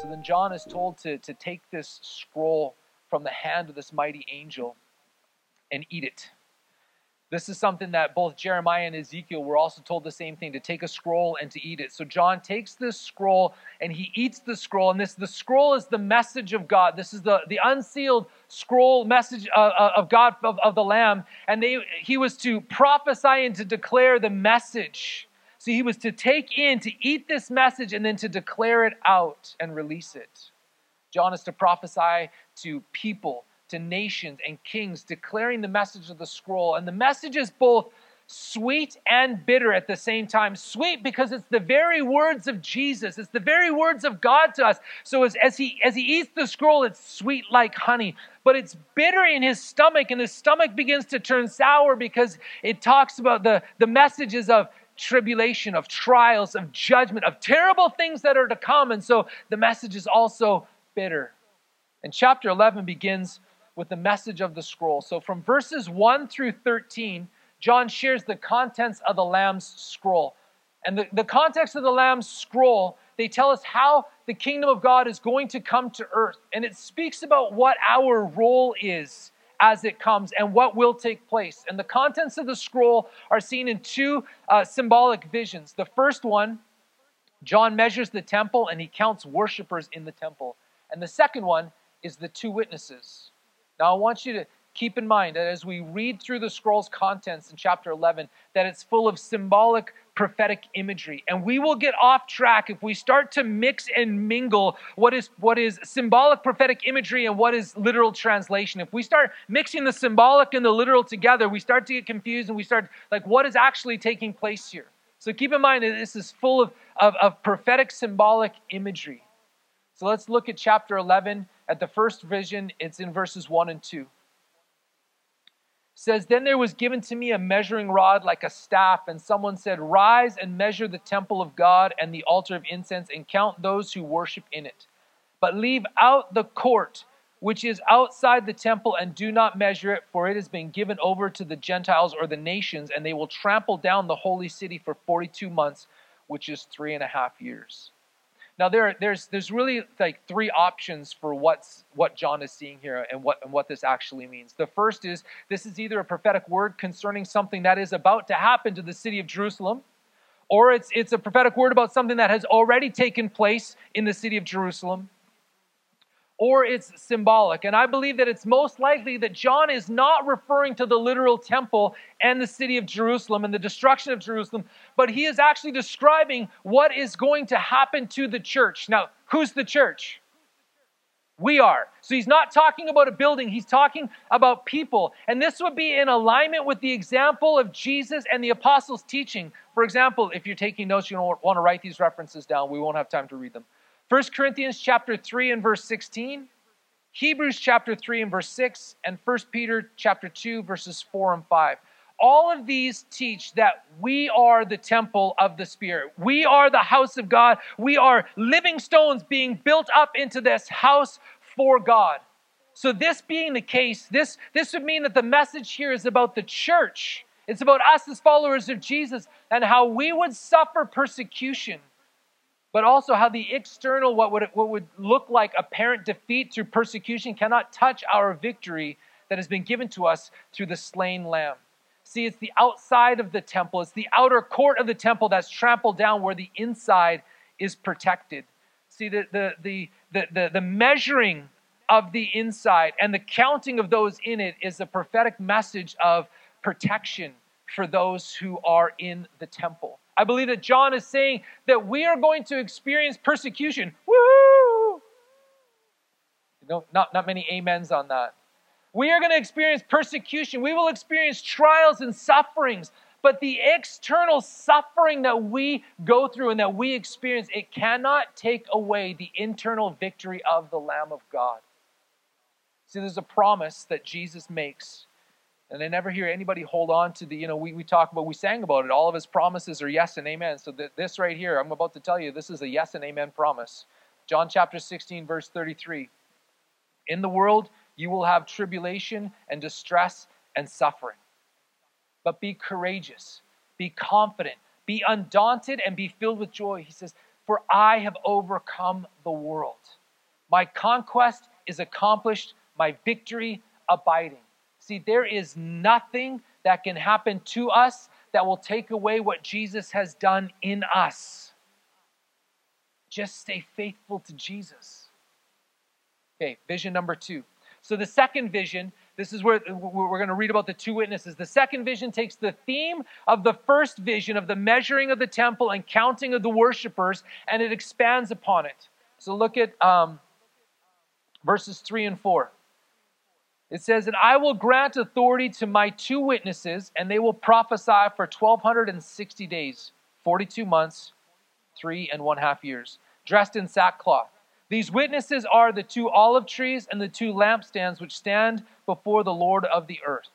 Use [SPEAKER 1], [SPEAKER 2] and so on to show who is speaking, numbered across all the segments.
[SPEAKER 1] So then John is told to, to take this scroll from the hand of this mighty angel and eat it. This is something that both Jeremiah and Ezekiel were also told the same thing to take a scroll and to eat it. So John takes this scroll and he eats the scroll. And this the scroll is the message of God. This is the, the unsealed scroll message of, of God of, of the Lamb. And they he was to prophesy and to declare the message. So he was to take in, to eat this message, and then to declare it out and release it. John is to prophesy to people to nations and kings, declaring the message of the scroll. And the message is both sweet and bitter at the same time. Sweet because it's the very words of Jesus, it's the very words of God to us. So as, as, he, as he eats the scroll, it's sweet like honey, but it's bitter in his stomach, and his stomach begins to turn sour because it talks about the, the messages of tribulation, of trials, of judgment, of terrible things that are to come. And so the message is also bitter. And chapter 11 begins with the message of the scroll. So from verses 1 through 13, John shares the contents of the Lamb's scroll. And the, the context of the Lamb's scroll, they tell us how the kingdom of God is going to come to earth. And it speaks about what our role is as it comes and what will take place. And the contents of the scroll are seen in two uh, symbolic visions. The first one, John measures the temple and he counts worshipers in the temple. And the second one is the two witnesses. Now, I want you to keep in mind that as we read through the scroll's contents in chapter 11, that it's full of symbolic prophetic imagery. And we will get off track if we start to mix and mingle what is what is symbolic prophetic imagery and what is literal translation. If we start mixing the symbolic and the literal together, we start to get confused and we start like what is actually taking place here. So keep in mind that this is full of, of, of prophetic symbolic imagery. So let's look at chapter 11 at the first vision, it's in verses 1 and 2. Says, Then there was given to me a measuring rod like a staff, and someone said, Rise and measure the temple of God and the altar of incense, and count those who worship in it. But leave out the court which is outside the temple, and do not measure it, for it has been given over to the Gentiles or the nations, and they will trample down the holy city for 42 months, which is three and a half years. Now there, there's there's really like three options for what's what John is seeing here and what and what this actually means. The first is this is either a prophetic word concerning something that is about to happen to the city of Jerusalem, or it's it's a prophetic word about something that has already taken place in the city of Jerusalem or it's symbolic. And I believe that it's most likely that John is not referring to the literal temple and the city of Jerusalem and the destruction of Jerusalem, but he is actually describing what is going to happen to the church. Now, who's the church? We are. So he's not talking about a building, he's talking about people. And this would be in alignment with the example of Jesus and the apostles' teaching. For example, if you're taking notes, you don't want to write these references down, we won't have time to read them. 1 Corinthians chapter 3 and verse 16, Hebrews chapter 3 and verse 6, and 1 Peter chapter 2 verses 4 and 5. All of these teach that we are the temple of the Spirit. We are the house of God. We are living stones being built up into this house for God. So, this being the case, this, this would mean that the message here is about the church. It's about us as followers of Jesus and how we would suffer persecution but also how the external, what would, what would look like apparent defeat through persecution, cannot touch our victory that has been given to us through the slain lamb. See, it's the outside of the temple, it's the outer court of the temple that's trampled down where the inside is protected. See, the, the, the, the, the, the measuring of the inside and the counting of those in it is a prophetic message of protection for those who are in the temple. I believe that John is saying that we are going to experience persecution. Woo! No, not, not many amens on that. We are going to experience persecution. We will experience trials and sufferings. But the external suffering that we go through and that we experience, it cannot take away the internal victory of the Lamb of God. See, there's a promise that Jesus makes and I never hear anybody hold on to the, you know, we, we talk about, we sang about it. All of his promises are yes and amen. So th- this right here, I'm about to tell you, this is a yes and amen promise. John chapter 16, verse 33. In the world, you will have tribulation and distress and suffering. But be courageous, be confident, be undaunted, and be filled with joy. He says, for I have overcome the world. My conquest is accomplished, my victory abiding. See, there is nothing that can happen to us that will take away what Jesus has done in us. Just stay faithful to Jesus. Okay, vision number two. So, the second vision, this is where we're going to read about the two witnesses. The second vision takes the theme of the first vision of the measuring of the temple and counting of the worshipers, and it expands upon it. So, look at um, verses 3 and 4. It says, that I will grant authority to my two witnesses, and they will prophesy for 1260 days, 42 months, three and one half years, dressed in sackcloth. These witnesses are the two olive trees and the two lampstands which stand before the Lord of the earth.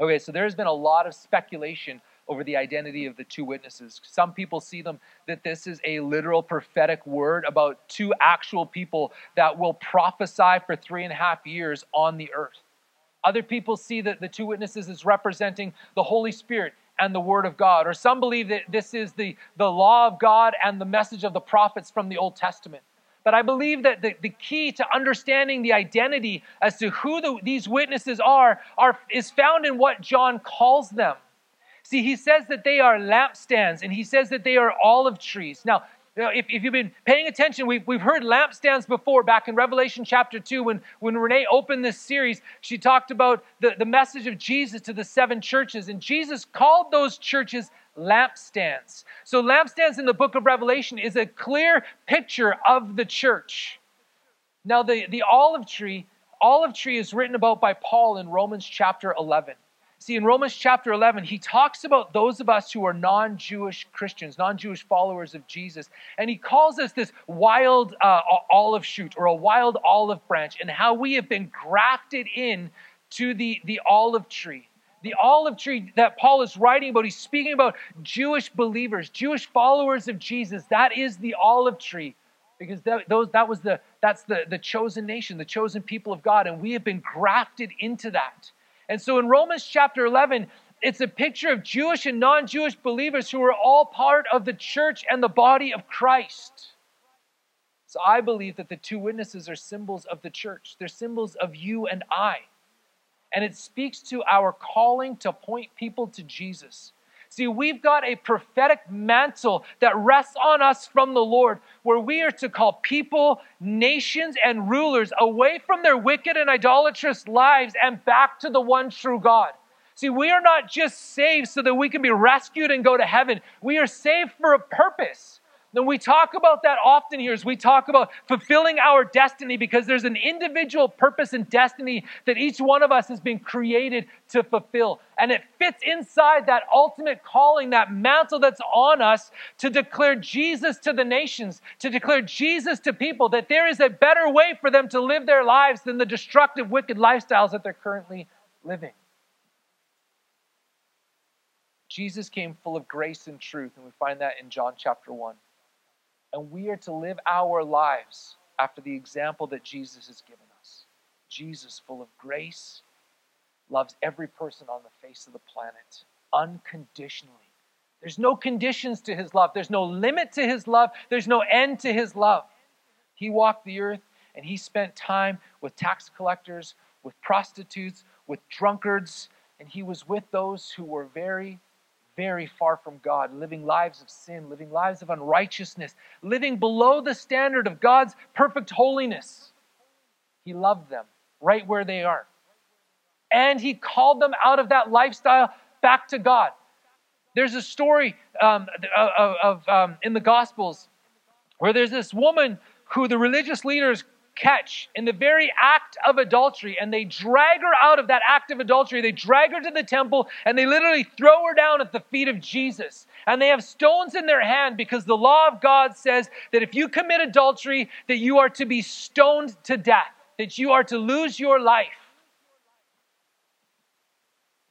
[SPEAKER 1] Okay, so there's been a lot of speculation over the identity of the two witnesses. Some people see them that this is a literal prophetic word about two actual people that will prophesy for three and a half years on the earth. Other people see that the two witnesses is representing the Holy Spirit and the Word of God. Or some believe that this is the, the law of God and the message of the prophets from the Old Testament. But I believe that the, the key to understanding the identity as to who the, these witnesses are, are is found in what John calls them. See, he says that they are lampstands and he says that they are olive trees. Now, if, if you've been paying attention, we've, we've heard lampstands before back in Revelation chapter 2 when, when Renee opened this series. She talked about the, the message of Jesus to the seven churches, and Jesus called those churches lampstands. So, lampstands in the book of Revelation is a clear picture of the church. Now, the, the olive tree, olive tree is written about by Paul in Romans chapter 11. See, in Romans chapter 11, he talks about those of us who are non Jewish Christians, non Jewish followers of Jesus. And he calls us this wild uh, olive shoot or a wild olive branch, and how we have been grafted in to the, the olive tree. The olive tree that Paul is writing about, he's speaking about Jewish believers, Jewish followers of Jesus. That is the olive tree because that, those, that was the, that's the, the chosen nation, the chosen people of God, and we have been grafted into that. And so in Romans chapter 11, it's a picture of Jewish and non Jewish believers who are all part of the church and the body of Christ. So I believe that the two witnesses are symbols of the church, they're symbols of you and I. And it speaks to our calling to point people to Jesus. See, we've got a prophetic mantle that rests on us from the Lord, where we are to call people, nations, and rulers away from their wicked and idolatrous lives and back to the one true God. See, we are not just saved so that we can be rescued and go to heaven. We are saved for a purpose. And we talk about that often here as we talk about fulfilling our destiny because there's an individual purpose and destiny that each one of us has been created to fulfill. And it fits inside that ultimate calling, that mantle that's on us to declare Jesus to the nations, to declare Jesus to people, that there is a better way for them to live their lives than the destructive, wicked lifestyles that they're currently living. Jesus came full of grace and truth, and we find that in John chapter 1. And we are to live our lives after the example that Jesus has given us. Jesus, full of grace, loves every person on the face of the planet unconditionally. There's no conditions to his love, there's no limit to his love, there's no end to his love. He walked the earth and he spent time with tax collectors, with prostitutes, with drunkards, and he was with those who were very very far from God, living lives of sin, living lives of unrighteousness, living below the standard of God's perfect holiness. He loved them right where they are. And He called them out of that lifestyle back to God. There's a story um, of, of um, in the Gospels where there's this woman who the religious leaders catch in the very act of adultery and they drag her out of that act of adultery. They drag her to the temple and they literally throw her down at the feet of Jesus. And they have stones in their hand because the law of God says that if you commit adultery, that you are to be stoned to death, that you are to lose your life.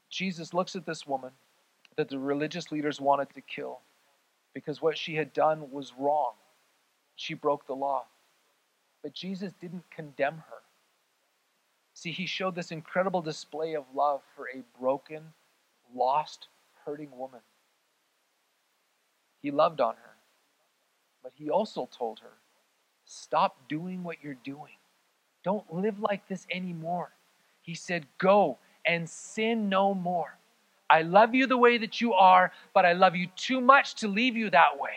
[SPEAKER 1] Jesus looks at this woman that the religious leaders wanted to kill because what she had done was wrong. She broke the law. But Jesus didn't condemn her. See, he showed this incredible display of love for a broken, lost, hurting woman. He loved on her. But he also told her, Stop doing what you're doing. Don't live like this anymore. He said, Go and sin no more. I love you the way that you are, but I love you too much to leave you that way.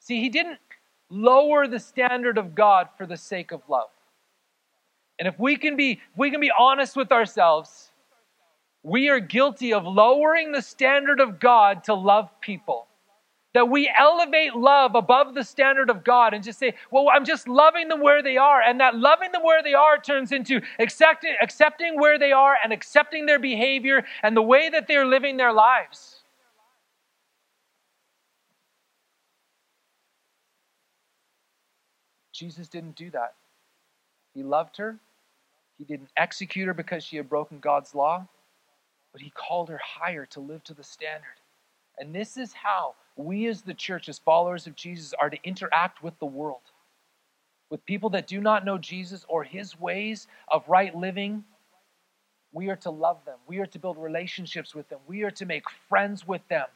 [SPEAKER 1] See, he didn't lower the standard of God for the sake of love. And if we can be we can be honest with ourselves, we are guilty of lowering the standard of God to love people. That we elevate love above the standard of God and just say, well, I'm just loving them where they are. And that loving them where they are turns into accepting, accepting where they are and accepting their behavior and the way that they're living their lives. Jesus didn't do that. He loved her. He didn't execute her because she had broken God's law, but he called her higher to live to the standard. And this is how we, as the church, as followers of Jesus, are to interact with the world. With people that do not know Jesus or his ways of right living, we are to love them. We are to build relationships with them. We are to make friends with them.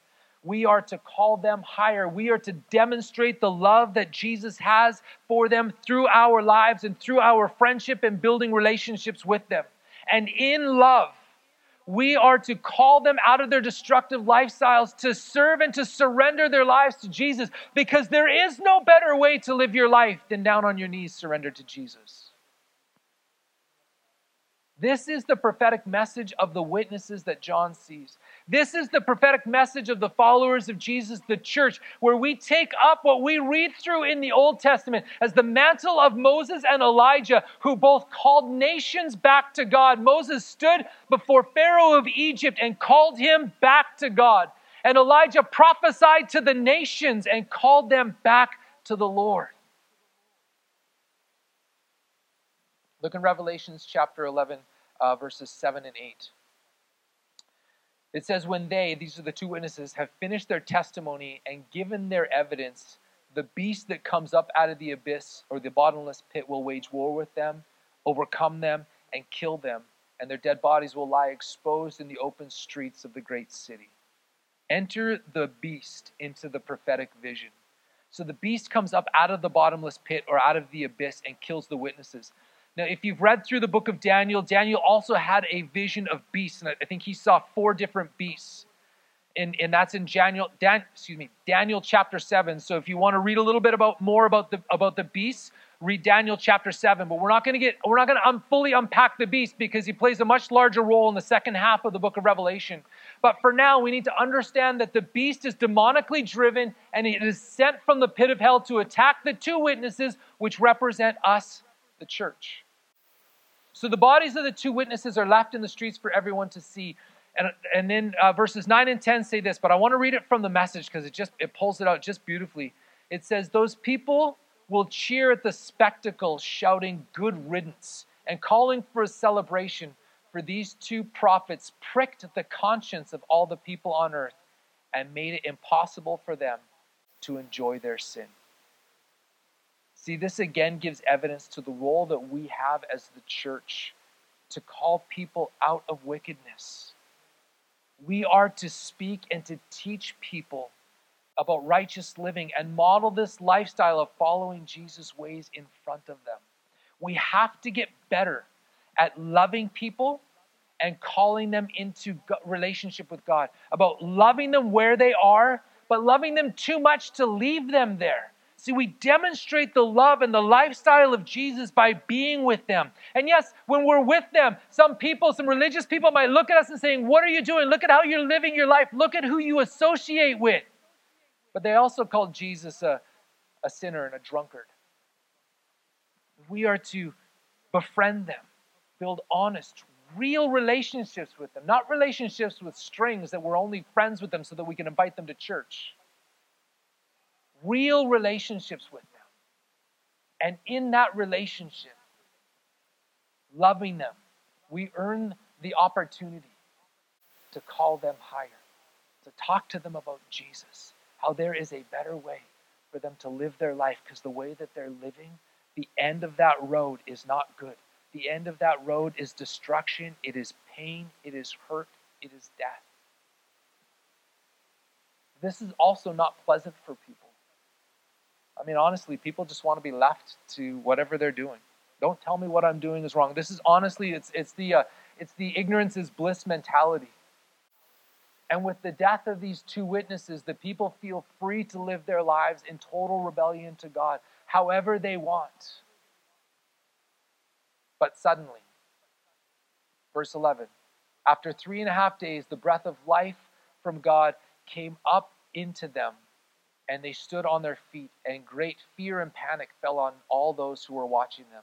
[SPEAKER 1] We are to call them higher. We are to demonstrate the love that Jesus has for them through our lives and through our friendship and building relationships with them. And in love, we are to call them out of their destructive lifestyles to serve and to surrender their lives to Jesus because there is no better way to live your life than down on your knees surrendered to Jesus. This is the prophetic message of the witnesses that John sees. This is the prophetic message of the followers of Jesus, the church, where we take up what we read through in the Old Testament as the mantle of Moses and Elijah, who both called nations back to God. Moses stood before Pharaoh of Egypt and called him back to God. And Elijah prophesied to the nations and called them back to the Lord. Look in Revelations chapter 11, uh, verses 7 and 8. It says, When they, these are the two witnesses, have finished their testimony and given their evidence, the beast that comes up out of the abyss or the bottomless pit will wage war with them, overcome them, and kill them, and their dead bodies will lie exposed in the open streets of the great city. Enter the beast into the prophetic vision. So the beast comes up out of the bottomless pit or out of the abyss and kills the witnesses. Now, if you've read through the book of Daniel, Daniel also had a vision of beasts, and I think he saw four different beasts. And, and that's in Daniel, Dan, excuse me, Daniel chapter 7. So if you want to read a little bit about more about the about the beasts, read Daniel chapter 7. But we're not going to get we're not going to um, fully unpack the beast because he plays a much larger role in the second half of the book of Revelation. But for now, we need to understand that the beast is demonically driven and it is sent from the pit of hell to attack the two witnesses, which represent us, the church. So the bodies of the two witnesses are left in the streets for everyone to see. And, and then uh, verses 9 and 10 say this, but I want to read it from the message because it just it pulls it out just beautifully. It says, Those people will cheer at the spectacle, shouting good riddance and calling for a celebration. For these two prophets pricked the conscience of all the people on earth and made it impossible for them to enjoy their sin. See, this again gives evidence to the role that we have as the church to call people out of wickedness. We are to speak and to teach people about righteous living and model this lifestyle of following Jesus' ways in front of them. We have to get better at loving people and calling them into relationship with God, about loving them where they are, but loving them too much to leave them there. See, we demonstrate the love and the lifestyle of Jesus by being with them. And yes, when we're with them, some people, some religious people might look at us and saying, What are you doing? Look at how you're living your life. Look at who you associate with. But they also called Jesus a, a sinner and a drunkard. We are to befriend them, build honest, real relationships with them, not relationships with strings that we're only friends with them so that we can invite them to church real relationships with them. And in that relationship, loving them, we earn the opportunity to call them higher, to talk to them about Jesus, how there is a better way for them to live their life because the way that they're living, the end of that road is not good. The end of that road is destruction, it is pain, it is hurt, it is death. this is also not pleasant for people. I mean, honestly, people just want to be left to whatever they're doing. Don't tell me what I'm doing is wrong. This is honestly, it's, it's, the, uh, it's the ignorance is bliss mentality. And with the death of these two witnesses, the people feel free to live their lives in total rebellion to God, however they want. But suddenly, verse 11, after three and a half days, the breath of life from God came up into them, and they stood on their feet, and great fear and panic fell on all those who were watching them.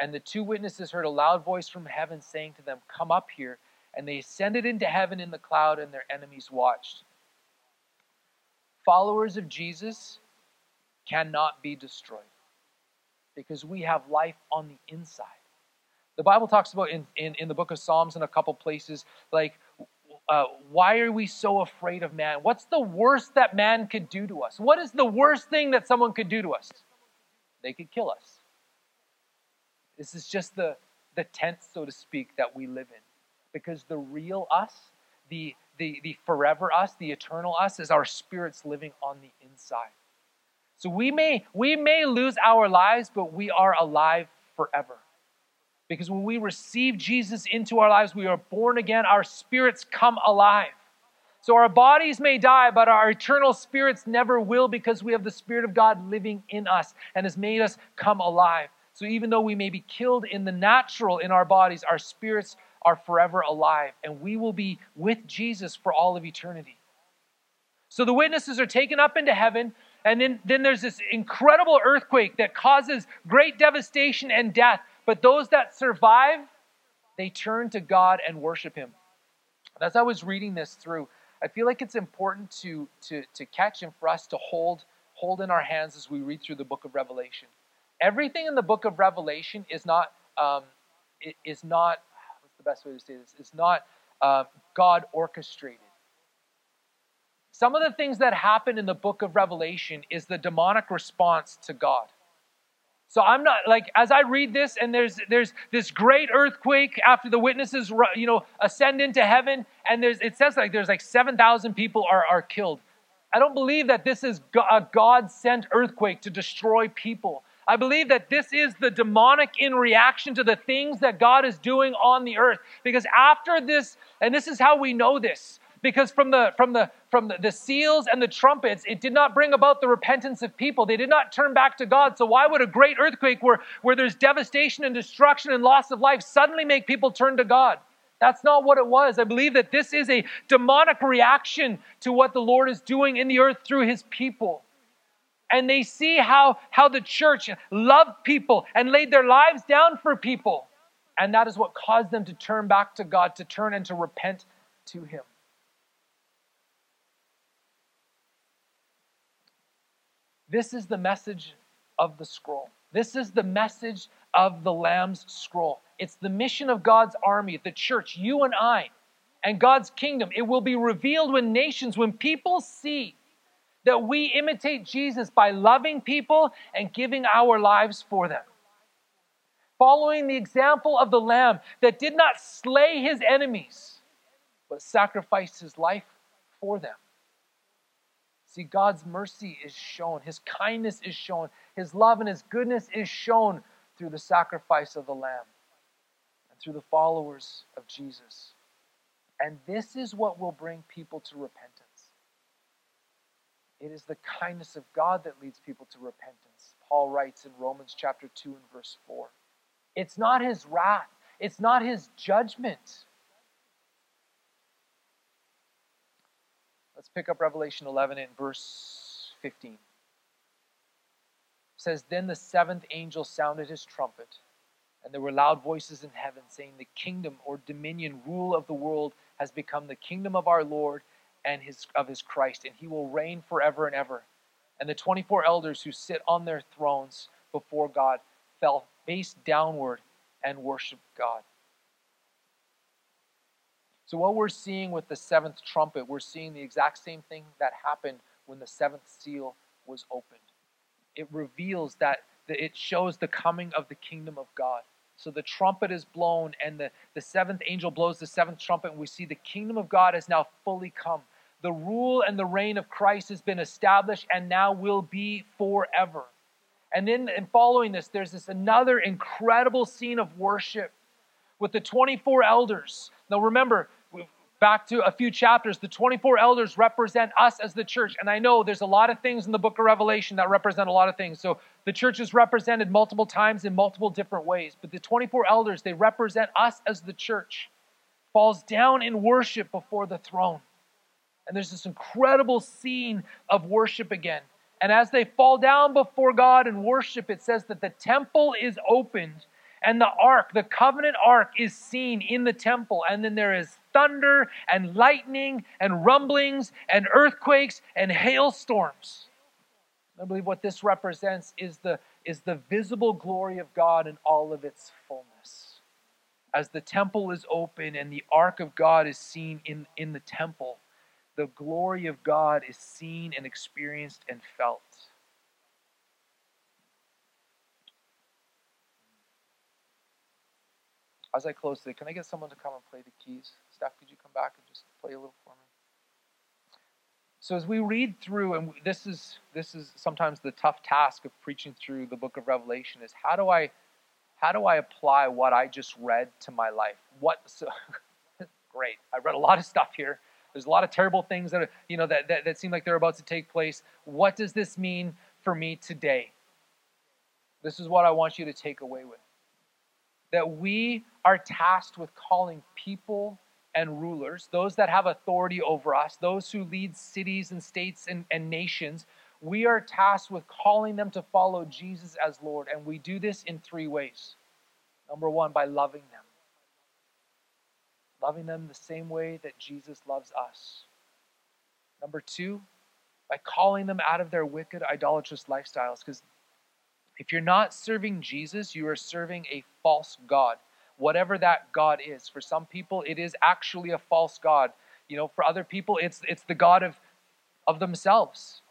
[SPEAKER 1] And the two witnesses heard a loud voice from heaven saying to them, Come up here. And they ascended into heaven in the cloud, and their enemies watched. Followers of Jesus cannot be destroyed because we have life on the inside. The Bible talks about in, in, in the book of Psalms in a couple places, like uh, why are we so afraid of man? What's the worst that man could do to us? What is the worst thing that someone could do to us? They could kill us. This is just the, the tent, so to speak, that we live in. Because the real us, the, the, the forever us, the eternal us, is our spirits living on the inside. So we may, we may lose our lives, but we are alive forever. Because when we receive Jesus into our lives, we are born again, our spirits come alive. So our bodies may die, but our eternal spirits never will because we have the Spirit of God living in us and has made us come alive. So even though we may be killed in the natural in our bodies, our spirits are forever alive and we will be with Jesus for all of eternity. So the witnesses are taken up into heaven. And then, then there's this incredible earthquake that causes great devastation and death. But those that survive, they turn to God and worship Him. As I was reading this through, I feel like it's important to, to, to catch and for us to hold, hold in our hands as we read through the book of Revelation. Everything in the book of Revelation is not, um, is not what's the best way to say this? Is not uh, God orchestrated. Some of the things that happen in the book of Revelation is the demonic response to God. So I'm not like as I read this and there's there's this great earthquake after the witnesses you know ascend into heaven and there's it says like there's like 7,000 people are are killed. I don't believe that this is a God sent earthquake to destroy people. I believe that this is the demonic in reaction to the things that God is doing on the earth. Because after this, and this is how we know this, because from the from the from the, the, seals and the trumpets it did not bring about the repentance of people. They did not turn back to god. So why would a great earthquake where where there's devastation and destruction and loss of life suddenly make people turn to god? That's not what it was. I believe that this is a demonic reaction to what the lord is doing in the earth through his people. And they see how how the church loved people and laid their lives down for people. And that is what caused them to turn back to god to turn and to repent to him This is the message of the scroll. This is the message of the Lamb's scroll. It's the mission of God's army, the church, you and I, and God's kingdom. It will be revealed when nations, when people see that we imitate Jesus by loving people and giving our lives for them. Following the example of the Lamb that did not slay his enemies, but sacrificed his life for them. See, God's mercy is shown, His kindness is shown, His love and His goodness is shown through the sacrifice of the Lamb and through the followers of Jesus. And this is what will bring people to repentance. It is the kindness of God that leads people to repentance. Paul writes in Romans chapter 2 and verse 4. It's not his wrath, it's not his judgment. Let's pick up Revelation 11 in verse 15. It says, Then the seventh angel sounded his trumpet, and there were loud voices in heaven saying, The kingdom or dominion, rule of the world has become the kingdom of our Lord and his, of his Christ, and he will reign forever and ever. And the 24 elders who sit on their thrones before God fell face downward and worshiped God. So, what we're seeing with the seventh trumpet, we're seeing the exact same thing that happened when the seventh seal was opened. It reveals that, it shows the coming of the kingdom of God. So the trumpet is blown, and the, the seventh angel blows the seventh trumpet, and we see the kingdom of God has now fully come. The rule and the reign of Christ has been established and now will be forever. And then, in following this, there's this another incredible scene of worship with the 24 elders. Now, remember, back to a few chapters, the 24 elders represent us as the church. And I know there's a lot of things in the book of Revelation that represent a lot of things. So the church is represented multiple times in multiple different ways. But the 24 elders, they represent us as the church, falls down in worship before the throne. And there's this incredible scene of worship again. And as they fall down before God and worship, it says that the temple is opened and the ark, the covenant ark, is seen in the temple. And then there is thunder and lightning and rumblings and earthquakes and hailstorms. I believe what this represents is the, is the visible glory of God in all of its fullness. As the temple is open and the ark of God is seen in, in the temple, the glory of God is seen and experienced and felt. As I close today, can I get someone to come and play the keys? Steph, could you come back and just play a little for me? So as we read through, and this is this is sometimes the tough task of preaching through the book of Revelation is how do I how do I apply what I just read to my life? What so great. I read a lot of stuff here. There's a lot of terrible things that are, you know that, that, that seem like they're about to take place. What does this mean for me today? This is what I want you to take away with. That we are tasked with calling people and rulers, those that have authority over us, those who lead cities and states and, and nations, we are tasked with calling them to follow Jesus as Lord. And we do this in three ways. Number one, by loving them loving them the same way that Jesus loves us. Number two, by calling them out of their wicked, idolatrous lifestyles. Because if you're not serving Jesus, you are serving a false God, whatever that God is. For some people, it is actually a false God. You know, for other people, it's it's the God of of themselves.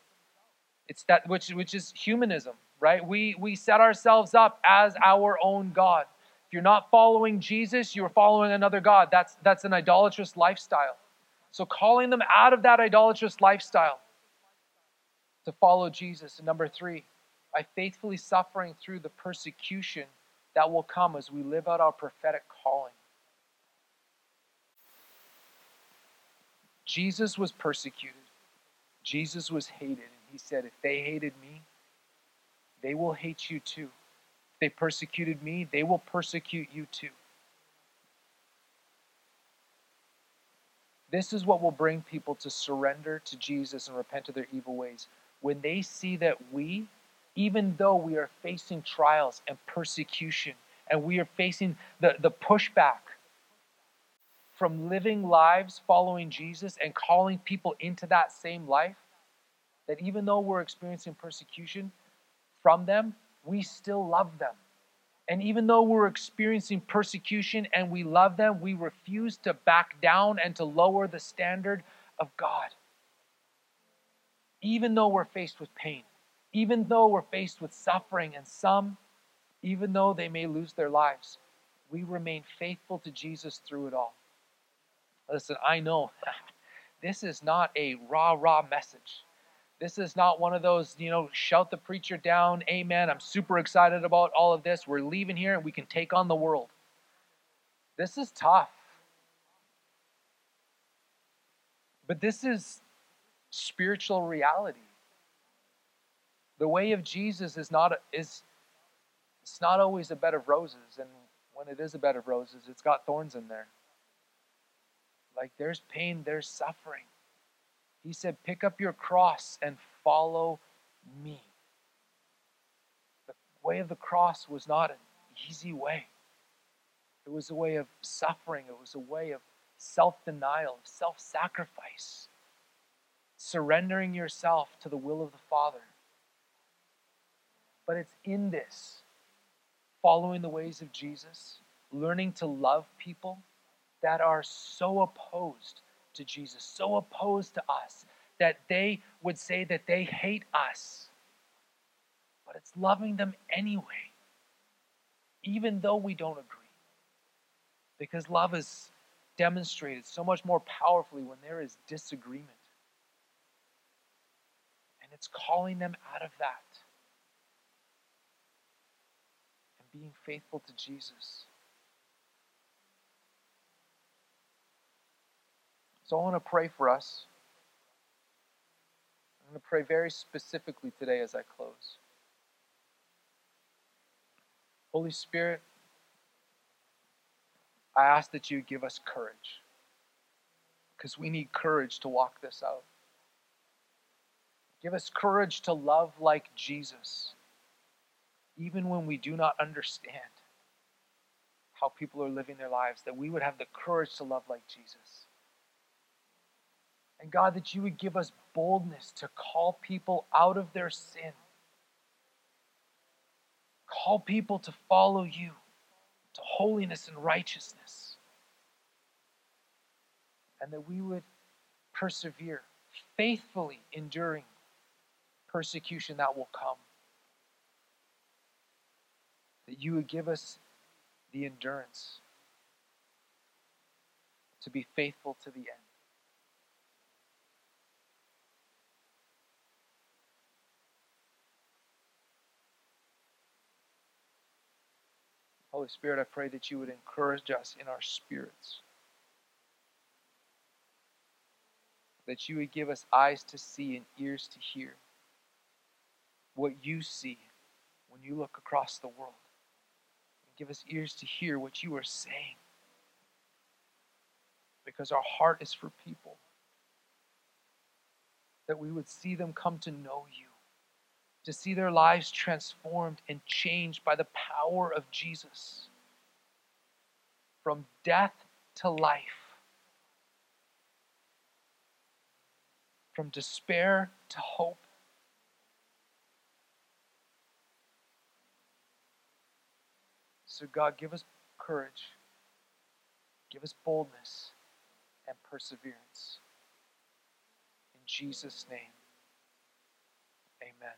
[SPEAKER 1] It's that which which is humanism, right? We we set ourselves up as our own God. If you're not following Jesus, you're following another God. That's, that's an idolatrous lifestyle. So, calling them out of that idolatrous lifestyle to follow Jesus. And number three, by faithfully suffering through the persecution that will come as we live out our prophetic calling. Jesus was persecuted, Jesus was hated. And he said, If they hated me, they will hate you too they persecuted me, they will persecute you too. This is what will bring people to surrender to Jesus and repent of their evil ways. When they see that we, even though we are facing trials and persecution, and we are facing the, the pushback from living lives following Jesus and calling people into that same life, that even though we're experiencing persecution from them, we still love them. And even though we're experiencing persecution and we love them, we refuse to back down and to lower the standard of God. Even though we're faced with pain, even though we're faced with suffering, and some, even though they may lose their lives, we remain faithful to Jesus through it all. Listen, I know this is not a rah rah message. This is not one of those, you know, shout the preacher down, amen. I'm super excited about all of this. We're leaving here and we can take on the world. This is tough. But this is spiritual reality. The way of Jesus is not is it's not always a bed of roses and when it is a bed of roses, it's got thorns in there. Like there's pain, there's suffering. He said, Pick up your cross and follow me. The way of the cross was not an easy way, it was a way of suffering, it was a way of self denial, self sacrifice, surrendering yourself to the will of the Father. But it's in this, following the ways of Jesus, learning to love people that are so opposed to Jesus, so opposed to us, that they would say that they hate us. But it's loving them anyway, even though we don't agree. Because love is demonstrated so much more powerfully when there is disagreement. And it's calling them out of that and being faithful to Jesus. So I want to pray for us. I'm going to pray very specifically today as I close. Holy Spirit, I ask that you give us courage because we need courage to walk this out. Give us courage to love like Jesus, even when we do not understand how people are living their lives, that we would have the courage to love like Jesus. And God, that you would give us boldness to call people out of their sin, call people to follow you, to holiness and righteousness, and that we would persevere, faithfully enduring persecution that will come. That you would give us the endurance to be faithful to the end. Holy Spirit, I pray that you would encourage us in our spirits. That you would give us eyes to see and ears to hear what you see when you look across the world. Give us ears to hear what you are saying. Because our heart is for people. That we would see them come to know you, to see their lives transformed and changed by the power of Jesus. From death to life, from despair to hope So, God, give us courage, give us boldness and perseverance. In Jesus' name, amen.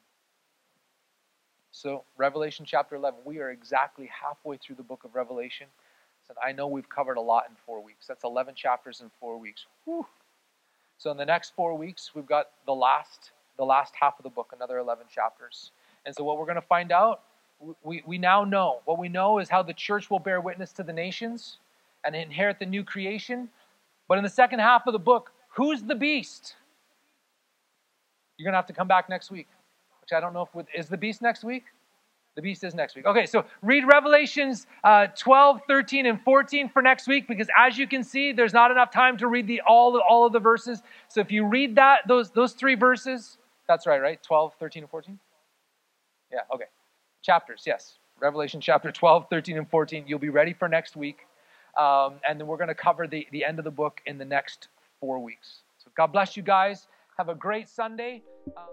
[SPEAKER 1] So, Revelation chapter 11, we are exactly halfway through the book of Revelation. So I know we've covered a lot in four weeks. That's 11 chapters in four weeks. Whew. So, in the next four weeks, we've got the last, the last half of the book, another 11 chapters. And so, what we're going to find out we, we now know. What we know is how the church will bear witness to the nations and inherit the new creation. But in the second half of the book, who's the beast? You're going to have to come back next week, which I don't know if is the beast next week? The beast is next week. Okay, so read Revelations uh, 12, 13, and 14 for next week because as you can see, there's not enough time to read the all, all of the verses. So if you read that, those, those three verses, that's right, right? 12, 13, and 14? Yeah, okay chapters, yes. Revelation chapter 12, 13, and 14. You'll be ready for next week. Um, and then we're going to cover the, the end of the book in the next four weeks. So God bless you guys. Have a great Sunday. Um,